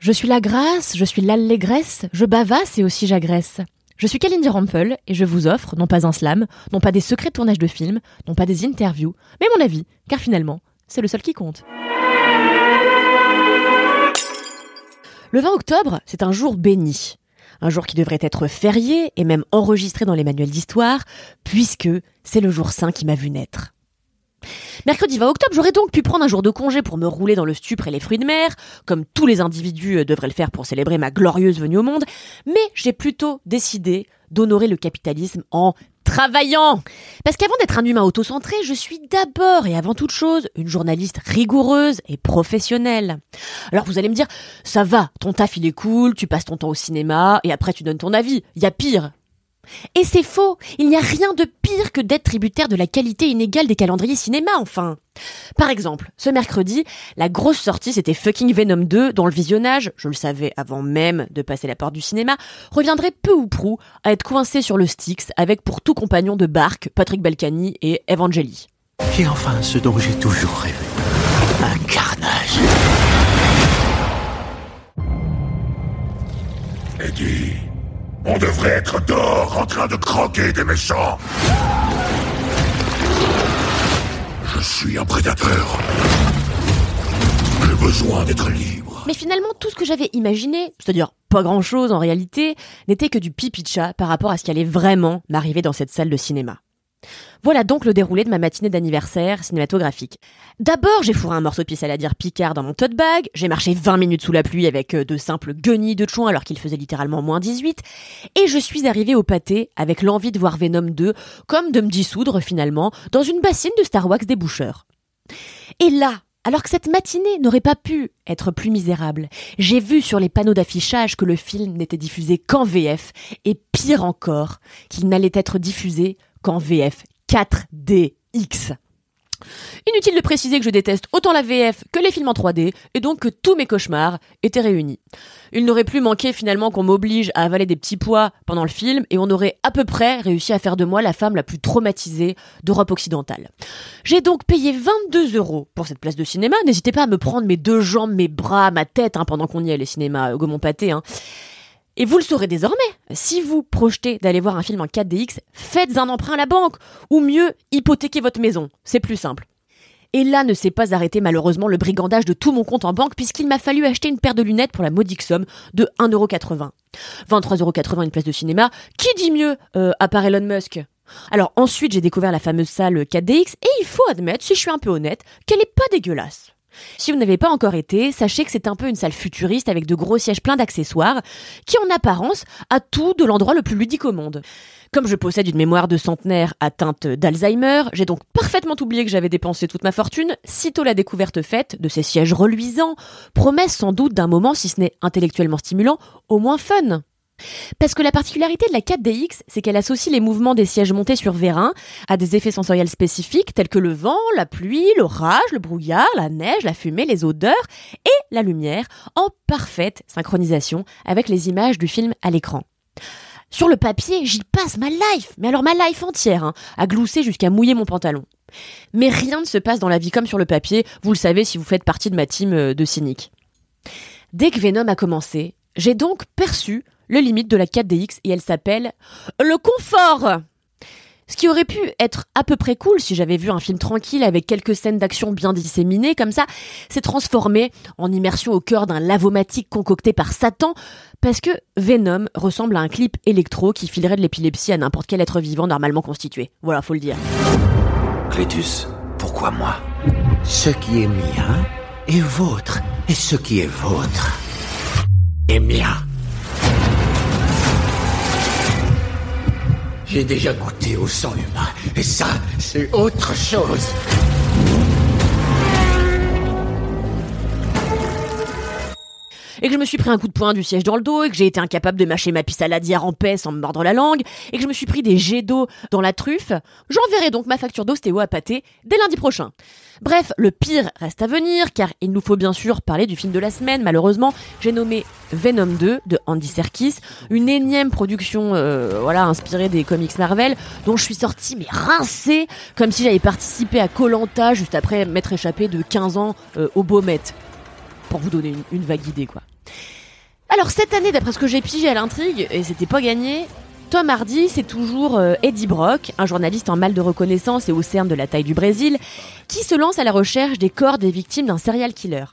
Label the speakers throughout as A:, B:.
A: Je suis la grâce, je suis l'allégresse, je bavasse et aussi j'agresse. Je suis Kalindi Rampel et je vous offre non pas un slam, non pas des secrets de tournage de films, non pas des interviews, mais mon avis, car finalement, c'est le seul qui compte. Le 20 octobre, c'est un jour béni. Un jour qui devrait être férié et même enregistré dans les manuels d'histoire, puisque c'est le jour saint qui m'a vu naître. Mercredi 20 octobre, j'aurais donc pu prendre un jour de congé pour me rouler dans le stupre et les fruits de mer, comme tous les individus euh, devraient le faire pour célébrer ma glorieuse venue au monde, mais j'ai plutôt décidé d'honorer le capitalisme en travaillant. Parce qu'avant d'être un humain autocentré, je suis d'abord et avant toute chose une journaliste rigoureuse et professionnelle. Alors vous allez me dire, ça va, ton taf il est cool, tu passes ton temps au cinéma et après tu donnes ton avis. Y a pire. Et c'est faux, il n'y a rien de pire que d'être tributaire de la qualité inégale des calendriers cinéma, enfin. Par exemple, ce mercredi, la grosse sortie c'était fucking Venom 2, dont le visionnage, je le savais avant même de passer la porte du cinéma, reviendrait peu ou prou à être coincé sur le Styx avec pour tout compagnon de barque Patrick Balkany et Evangeli.
B: Et enfin ce dont j'ai toujours rêvé. Un carnage.
C: Eddie, on devrait être dehors en train de croquer des méchants. Je suis un prédateur. J'ai besoin d'être libre.
A: Mais finalement, tout ce que j'avais imaginé, c'est-à-dire pas grand-chose en réalité, n'était que du pipi de par rapport à ce qui allait vraiment m'arriver dans cette salle de cinéma. Voilà donc le déroulé de ma matinée d'anniversaire cinématographique. D'abord, j'ai fourré un morceau de pisse à la dire Picard dans mon tote bag, j'ai marché 20 minutes sous la pluie avec euh, de simples guenilles de chouin alors qu'il faisait littéralement moins 18, et je suis arrivé au pâté avec l'envie de voir Venom 2, comme de me dissoudre finalement dans une bassine de Star Wax déboucheur. Et là, alors que cette matinée n'aurait pas pu être plus misérable, j'ai vu sur les panneaux d'affichage que le film n'était diffusé qu'en VF, et pire encore, qu'il n'allait être diffusé qu'en VF 4DX. Inutile de préciser que je déteste autant la VF que les films en 3D, et donc que tous mes cauchemars étaient réunis. Il n'aurait plus manqué finalement qu'on m'oblige à avaler des petits pois pendant le film, et on aurait à peu près réussi à faire de moi la femme la plus traumatisée d'Europe occidentale. J'ai donc payé 22 euros pour cette place de cinéma, n'hésitez pas à me prendre mes deux jambes, mes bras, ma tête, hein, pendant qu'on y est, les cinémas Gaumont Pâté, hein. Et vous le saurez désormais, si vous projetez d'aller voir un film en 4DX, faites un emprunt à la banque, ou mieux, hypothéquez votre maison, c'est plus simple. Et là ne s'est pas arrêté malheureusement le brigandage de tout mon compte en banque puisqu'il m'a fallu acheter une paire de lunettes pour la modique somme de 1,80€. 23,80€ une place de cinéma, qui dit mieux euh, à part Elon Musk? Alors ensuite j'ai découvert la fameuse salle 4DX et il faut admettre, si je suis un peu honnête, qu'elle est pas dégueulasse. Si vous n'avez pas encore été, sachez que c'est un peu une salle futuriste avec de gros sièges pleins d'accessoires, qui en apparence a tout de l'endroit le plus ludique au monde. Comme je possède une mémoire de centenaire atteinte d'Alzheimer, j'ai donc parfaitement oublié que j'avais dépensé toute ma fortune, sitôt la découverte faite de ces sièges reluisants, promesse sans doute d'un moment, si ce n'est intellectuellement stimulant, au moins fun. Parce que la particularité de la 4DX, c'est qu'elle associe les mouvements des sièges montés sur vérin à des effets sensoriels spécifiques tels que le vent, la pluie, l'orage, le brouillard, la neige, la fumée, les odeurs et la lumière en parfaite synchronisation avec les images du film à l'écran. Sur le papier, j'y passe ma life, mais alors ma life entière, hein, à glousser jusqu'à mouiller mon pantalon. Mais rien ne se passe dans la vie comme sur le papier, vous le savez si vous faites partie de ma team euh, de cyniques. Dès que Venom a commencé, j'ai donc perçu le limite de la 4DX et elle s'appelle le confort. Ce qui aurait pu être à peu près cool si j'avais vu un film tranquille avec quelques scènes d'action bien disséminées comme ça, s'est transformé en immersion au cœur d'un lavomatique concocté par Satan parce que Venom ressemble à un clip électro qui filerait de l'épilepsie à n'importe quel être vivant normalement constitué. Voilà, faut le dire.
B: Clétus, pourquoi moi? Ce qui est mien est vôtre, et ce qui est vôtre est mien. J'ai déjà goûté au sang humain, et ça, c'est autre chose.
A: Et que je me suis pris un coup de poing du siège dans le dos, et que j'ai été incapable de mâcher ma diarrhée en paix sans me mordre la langue, et que je me suis pris des jets d'eau dans la truffe, j'enverrai donc ma facture d'ostéo à pâté dès lundi prochain. Bref, le pire reste à venir, car il nous faut bien sûr parler du film de la semaine. Malheureusement, j'ai nommé Venom 2 de Andy Serkis, une énième production, euh, voilà, inspirée des comics Marvel, dont je suis sortie mais rincée, comme si j'avais participé à Colanta juste après m'être échappé de 15 ans euh, au Beaumet, pour vous donner une vague idée, quoi. Alors cette année, d'après ce que j'ai pigé à l'intrigue, et c'était pas gagné, Tom Hardy, c'est toujours euh, Eddie Brock, un journaliste en mal de reconnaissance et au cerne de la taille du Brésil, qui se lance à la recherche des corps des victimes d'un serial killer.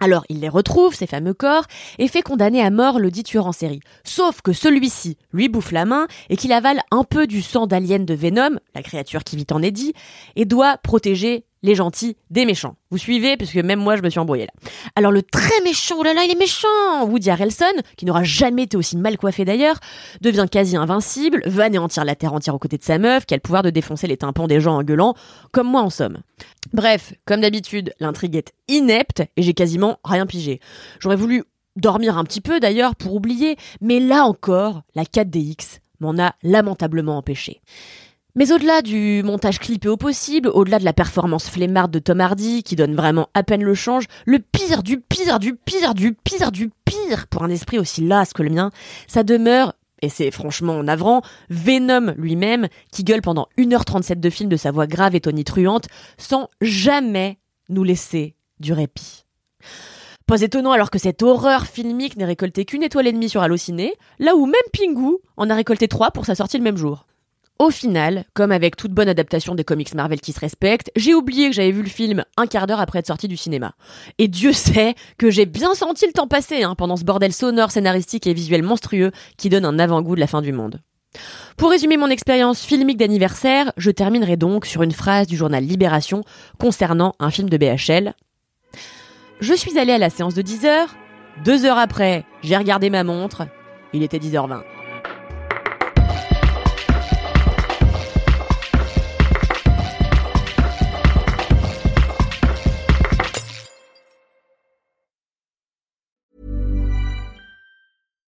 A: Alors il les retrouve, ces fameux corps, et fait condamner à mort le dit tueur en série. Sauf que celui-ci lui bouffe la main et qu'il avale un peu du sang d'alien de Venom, la créature qui vit en Eddie, et doit protéger les gentils des méchants. Vous suivez Parce que même moi, je me suis embrouillée là. Alors le très méchant, oh là là, il est méchant Woody Harrelson, qui n'aura jamais été aussi mal coiffé d'ailleurs, devient quasi invincible, va anéantir la terre entière aux côtés de sa meuf, qui a le pouvoir de défoncer les tympans des gens en gueulant, comme moi en somme. Bref, comme d'habitude, l'intrigue est inepte, et j'ai quasiment rien pigé. J'aurais voulu dormir un petit peu d'ailleurs pour oublier, mais là encore, la 4DX m'en a lamentablement empêché. Mais au-delà du montage clippé au possible, au-delà de la performance flemmarde de Tom Hardy, qui donne vraiment à peine le change, le pire du pire du pire du pire du pire pour un esprit aussi las que le mien, ça demeure, et c'est franchement navrant, Venom lui-même, qui gueule pendant 1h37 de film de sa voix grave et tonitruante, sans jamais nous laisser du répit. Pas étonnant alors que cette horreur filmique n'ait récolté qu'une étoile et demie sur Allociné, là où même Pingu en a récolté trois pour sa sortie le même jour. Au final, comme avec toute bonne adaptation des comics Marvel qui se respectent, j'ai oublié que j'avais vu le film un quart d'heure après être sorti du cinéma. Et Dieu sait que j'ai bien senti le temps passer hein, pendant ce bordel sonore, scénaristique et visuel monstrueux qui donne un avant-goût de la fin du monde. Pour résumer mon expérience filmique d'anniversaire, je terminerai donc sur une phrase du journal Libération concernant un film de BHL. Je suis allé à la séance de 10 heures. Deux heures après, j'ai regardé ma montre. Il était 10h20.